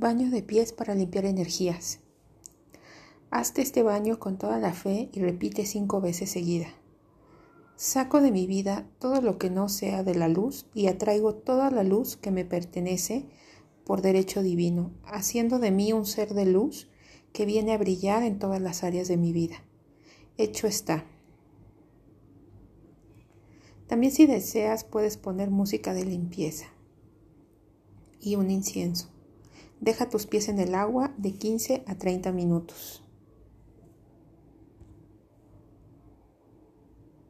Baño de pies para limpiar energías. Hazte este baño con toda la fe y repite cinco veces seguida. Saco de mi vida todo lo que no sea de la luz y atraigo toda la luz que me pertenece por derecho divino, haciendo de mí un ser de luz que viene a brillar en todas las áreas de mi vida. Hecho está. También si deseas puedes poner música de limpieza y un incienso. Deja tus pies en el agua de 15 a 30 minutos.